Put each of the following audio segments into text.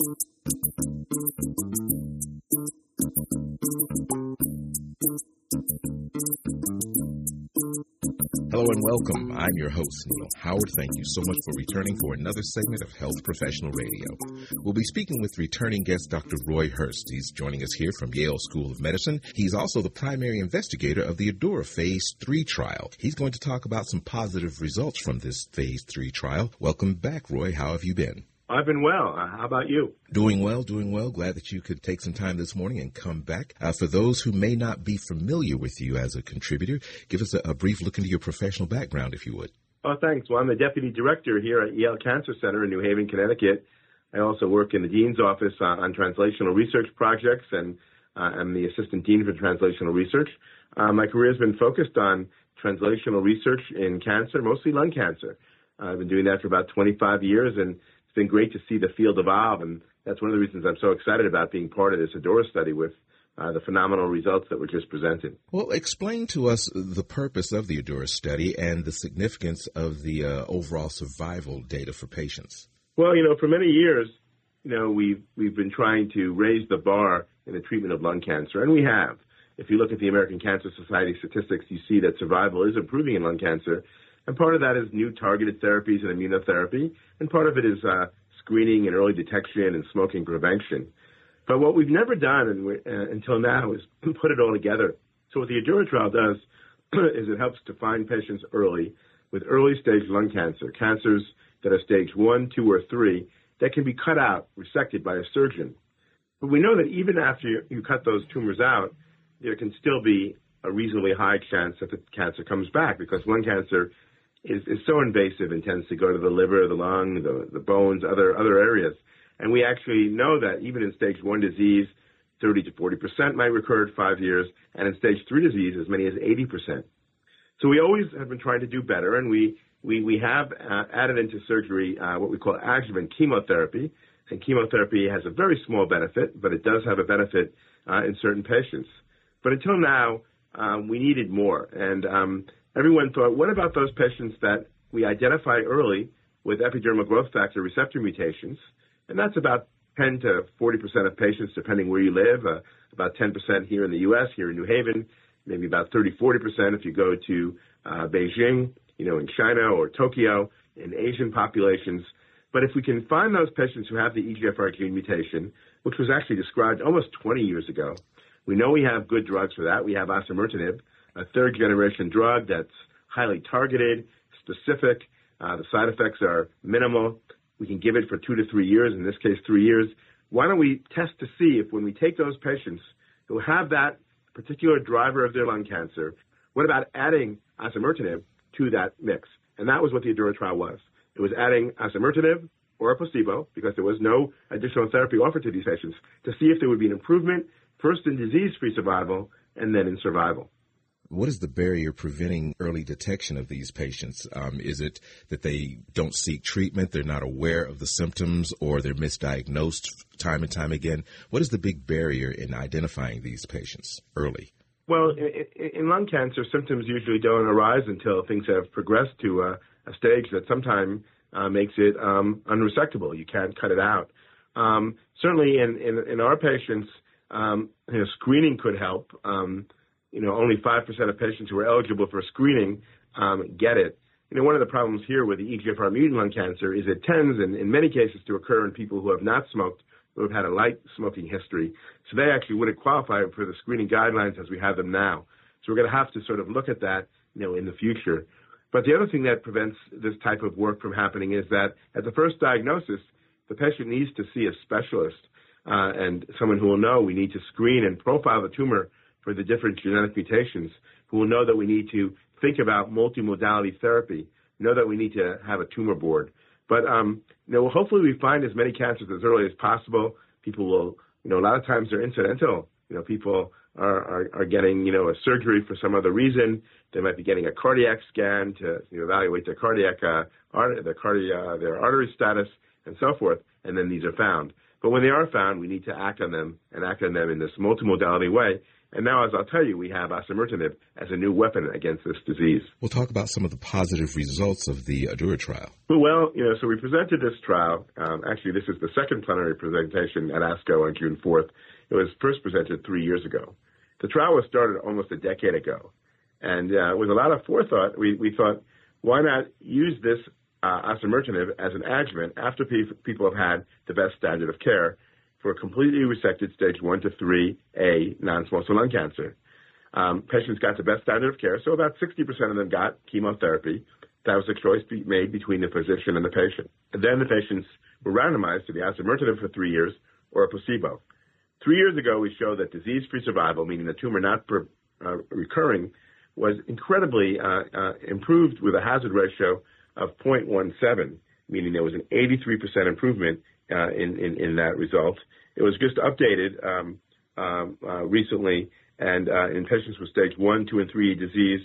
Hello and welcome. I'm your host, Neil Howard. Thank you so much for returning for another segment of Health Professional Radio. We'll be speaking with returning guest Dr. Roy Herbst. He's joining us here from Yale School of Medicine. He's also the primary investigator of the ADAURA Phase 3 trial. He's going to talk about some positive results from this Phase 3 trial. Welcome back, Roy. How have you been? I've been well. Uh, how about you? Doing well, doing well. Glad that you could take some time this morning and come back. Uh, for those who may not be familiar with you as a contributor, give us a, a, brief look into your professional background, if you would. Oh, thanks. Well, I'm the deputy director here at Yale Cancer Center in New Haven, Connecticut. I also work in the dean's office uh, on translational research projects, and uh, I'm the assistant dean for translational research. Uh, my career has been focused on translational research in cancer, mostly lung cancer. I've been doing that for about 25 years, and it's been great to see the field evolve, and that's one of the reasons I'm so excited about being part of this ADAURA study with uh, the phenomenal results that were just presented. Well, explain to us the purpose of the ADAURA study and the significance of the uh, overall survival data for patients. Well, you know, for many years, you know, we've we've been trying to raise the bar in the treatment of lung cancer, and we have. If you look at the American Cancer Society statistics, you see that survival is improving in lung cancer, and part of that is new targeted therapies and immunotherapy, and part of it is uh, screening and early detection and smoking prevention. But what we've never done and we, uh, until now is put it all together. So what the ADAURA trial does is it helps to find patients early with early stage lung cancer, cancers that are stage one, two, or three, that can be cut out, resected by a surgeon. But we know that even after you, you cut those tumors out, there can still be a reasonably high chance that the cancer comes back because lung cancer is, is so invasive and tends to go to the liver, the lung, the, the bones, other other areas. And we actually know that even in stage one disease, 30 to 40 percent might recur at five years, and in stage three disease, as many as 80 percent. So we always have been trying to do better, and we we we have uh, added into surgery uh, what we call adjuvant chemotherapy. And chemotherapy has a very small benefit, but it does have a benefit uh, in certain patients. But until now, um, we needed more, and um, everyone thought, what about those patients that we identify early with epidermal growth factor receptor mutations? And that's about 10 to 40% of patients, depending where you live, uh, about 10% here in the U.S., here in New Haven, maybe about 30, 40% if you go to uh, Beijing, you know, in China or Tokyo, in Asian populations. But if we can find those patients who have the EGFR gene mutation, which was actually described almost 20 years ago, we know we have good drugs for that. We have osimertinib, a third generation drug that's highly targeted, specific. Uh, the side effects are minimal. We can give it for two to three years, in this case, three years. Why don't we test to see if when we take those patients who have that particular driver of their lung cancer, what about adding osimertinib to that mix? And that was what the ADAURA trial was. It was adding osimertinib or a placebo, because there was no additional therapy offered to these patients, to see if there would be an improvement, first in disease-free survival and then in survival. What is the barrier preventing early detection of these patients? Um, is it that they don't seek treatment, they're not aware of the symptoms, or they're misdiagnosed time and time again? What is the big barrier in identifying these patients early? Well, in, in lung cancer, symptoms usually don't arise until things have progressed to a, a stage that sometimes uh, makes it um, unresectable. You can't cut it out. Um, certainly, in, in, in our patients, um, you know, screening could help. You know, only 5% of patients who are eligible for screening um, get it. You know, one of the problems here with the EGFR mutant lung cancer is it tends, in, in many cases, to occur in people who have not smoked, who have had a light smoking history. So they actually wouldn't qualify for the screening guidelines as we have them now. So we're going to have to sort of look at that, you know, in the future. But the other thing that prevents this type of work from happening is that at the first diagnosis, the patient needs to see a specialist uh, and someone who will know we need to screen and profile the tumor for the different genetic mutations, who will know that we need to think about multimodality therapy, know that we need to have a tumor board. But um, you know, hopefully we find as many cancers as early as possible. People will, you know, a lot of times they're incidental. You know, people are, are, are getting, you know, a surgery for some other reason. They might be getting a cardiac scan to you know, evaluate their cardiac, uh, art, their cardia, their artery status, and so forth. And then these are found. But when they are found, we need to act on them and act on them in this multimodality way. And now, as I'll tell you, we have osimertinib as a new weapon against this disease. We'll talk about some of the positive results of the ADAURA trial. Well, you know, so we presented this trial. Um, actually, this is the second plenary presentation at ASCO on June 4th. It was first presented three years ago. The trial was started almost a decade ago. And uh, with a lot of forethought, we, we thought, why not use this uh, osimertinib as an adjuvant after pe- people have had the best standard of care for completely resected stage 1 to 3A non-small cell lung cancer. Um, patients got the best standard of care, so about 60% of them got chemotherapy. That was a choice be made between the physician and the patient. And then the patients were randomized to the osimertinib for three years or a placebo. Three years ago, we showed that disease-free survival, meaning the tumor not per, uh, recurring, was incredibly uh, uh, improved with a hazard ratio of 0.17, meaning there was an 83% improvement in, in, that result. It was just updated um, um, uh, recently, and uh, in patients with stage 1, 2, and 3 disease,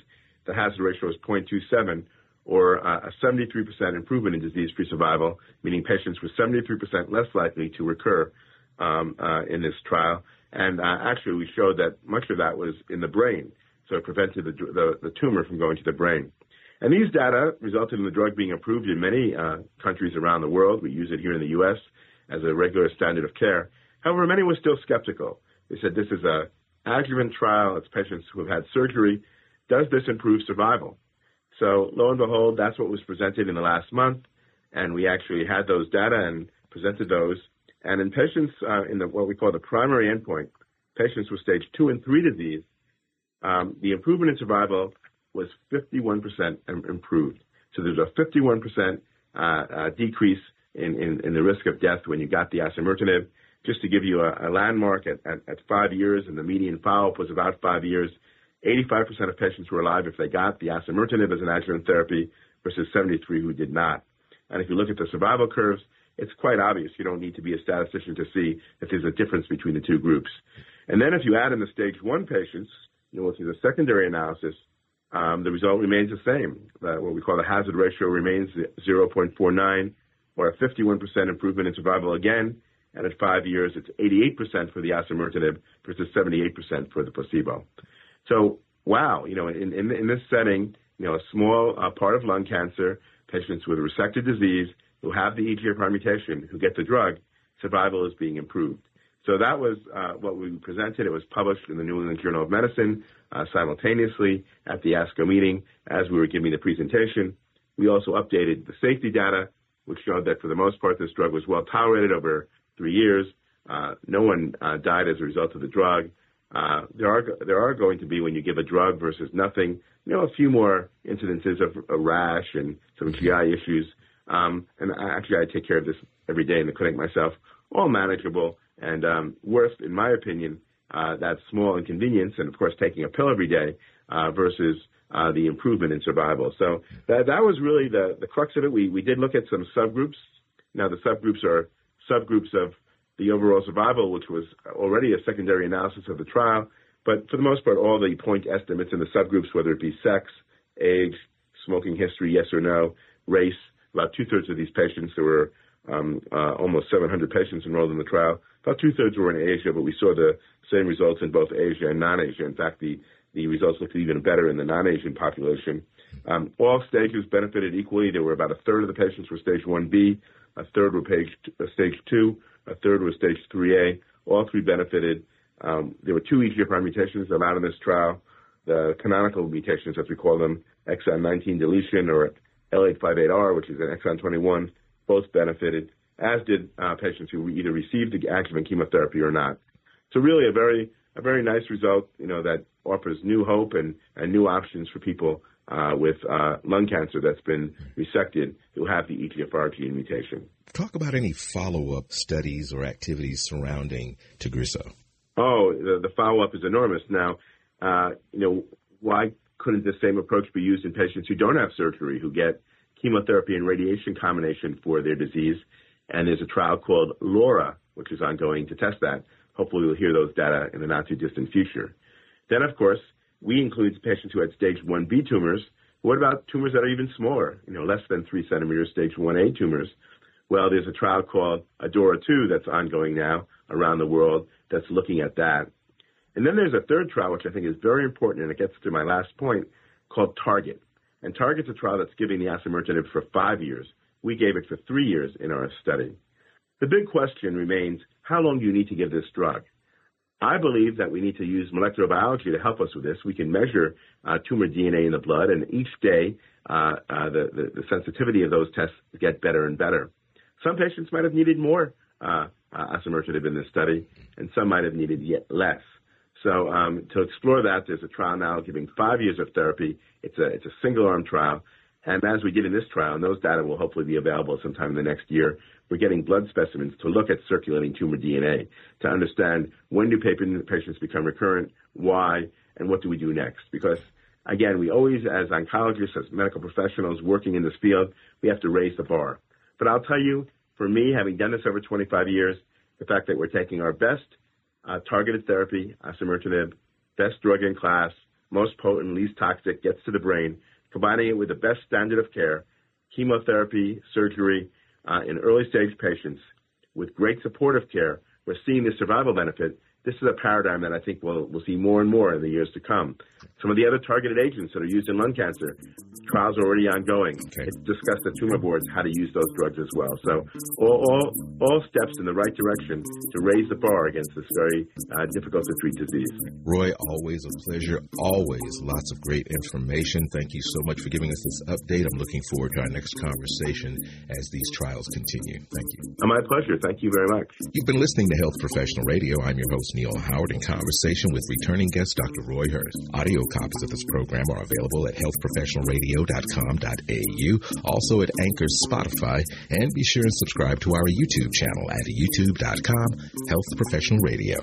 the hazard ratio is 0.27, or a 73% improvement in disease-free survival, meaning patients were 73% less likely to recur um, in this trial. And actually, we showed that much of that was in the brain so it prevented the, the, the tumor from going to the brain. And these data resulted in the drug being approved in many uh, countries around the world. We use it here in the U.S. as a regular standard of care. However, many were still skeptical. They said this is a adjuvant trial. It's patients who have had surgery. Does this improve survival? So lo and behold, that's what was presented in the last month, and we actually had those data and presented those. And in patients uh, in the, what we call the primary endpoint, patients with stage two and three disease, um, the improvement in survival was 51% improved. So there's a 51% uh, uh, decrease in, in, in, the risk of death when you got the osimertinib. Just to give you a, a landmark, at, at, at, five years, and the median follow-up was about five years, 85% of patients were alive if they got the osimertinib as an adjuvant therapy versus 73 who did not. And if you look at the survival curves, it's quite obvious. You don't need to be a statistician to see if there's a difference between the two groups. And then if you add in the stage one patients, you know, which is a secondary analysis, the result remains the same. What we call the hazard ratio remains 0.49, or a 51% improvement in survival again. And at five years, it's 88% for the osimertinib versus 78% for the placebo. So, wow, you know, in, in, in this setting, you know, a small uh, part of lung cancer, patients with resected disease who have the EGFR mutation who get the drug, survival is being improved. So that was uh, what we presented. It was published in the New England Journal of Medicine uh, simultaneously at the ASCO meeting as we were giving the presentation. We also updated the safety data, which showed that for the most part this drug was well tolerated over three years. Uh, no one uh, died as a result of the drug. Uh, there are there are going to be when you give a drug versus nothing, you know, a few more incidences of a rash and some GI issues. Um, and I, actually, I take care of this every day in the clinic myself. All manageable and um, in my opinion, uh, that small inconvenience, and of course taking a pill every day uh, versus uh, the improvement in survival. So that that was really the the crux of it. We we did look at some subgroups. Now the subgroups are subgroups of the overall survival, which was already a secondary analysis of the trial. But for the most part, all the point estimates in the subgroups, whether it be sex, age, smoking history, yes or no, race, about two thirds of these patients, there were um, uh, almost 700 patients enrolled in the trial. About two thirds were in Asia, but we saw the same results in both Asia and non-Asia. In fact, the, the results looked even better in the non-Asian population. Um, all stages benefited equally. There were about a third of the patients were stage 1B, a third were page, uh, stage 2, a third was stage 3A. All three benefited. Um, there were two EGFR mutations allowed in this trial. The canonical mutations, as we call them, exon 19 deletion or L858R, which is an exon 21 both benefited, as did uh, patients who either received the adjuvant chemotherapy or not. So really a very a very nice result, you know, that offers new hope and, and new options for people uh, with uh, lung cancer that's been resected who have the EGFR gene mutation. Talk about any follow-up studies or activities surrounding Tagrisso. Oh, the, the follow-up is enormous. Now, uh, you know, why couldn't the same approach be used in patients who don't have surgery, who get chemotherapy and radiation combination for their disease. And there's a trial called LAURA, which is ongoing to test that. Hopefully, we'll hear those data in the not too distant future. Then, of course, we include patients who had stage 1B tumors. What about tumors that are even smaller, you know, less than three centimeters, stage 1A tumors? Well, there's a trial called ADAURA 2 that's ongoing now around the world that's looking at that. And then there's a third trial, which I think is very important, and it gets to my last point, called Target. And Target's a trial that's giving the osimertinib for five years. We gave it for three years in our study. The big question remains, how long do you need to give this drug? I believe that we need to use molecular biology to help us with this. We can measure uh, tumor DNA in the blood, and each day uh, uh, the, the, the, sensitivity of those tests get better and better. Some patients might have needed more uh, uh osimertinib in this study, and some might have needed yet less. So um, to explore that, there's a trial now giving five years of therapy. It's a it's a single arm trial, and as we get in this trial, and those data will hopefully be available sometime in the next year, we're getting blood specimens to look at circulating tumor DNA to understand when do patients become recurrent, why, and what do we do next. Because again, we always, as oncologists, as medical professionals working in this field, we have to raise the bar. But I'll tell you, for me, having done this over 25 years, the fact that we're taking our best uh, targeted therapy, osimertinib, best drug in class, most potent, least toxic, gets to the brain, combining it with the best standard of care, chemotherapy, surgery, uh, in early stage patients with great supportive care, we're seeing the survival benefit this is a paradigm that I think we'll, we'll see more and more in the years to come. Some of the other targeted agents that are used in lung cancer, trials are already ongoing. Okay. It's discussed at tumor boards how to use those drugs as well. So all, all, all steps in the right direction to raise the bar against this very uh, difficult to treat disease. Roy, always a pleasure. Always lots of great information. Thank you so much for giving us this update. I'm looking forward to our next conversation as these trials continue. Thank you. My pleasure. Thank you very much. You've been listening to Health Professional Radio. I'm your host, Neil Howard in conversation with returning guest Dr. Roy Herbst. Audio copies of this program are available at healthprofessionalradio.com.au, also at Anchor's Spotify, and be sure and subscribe to our YouTube channel at youtube.com Health Professional Radio.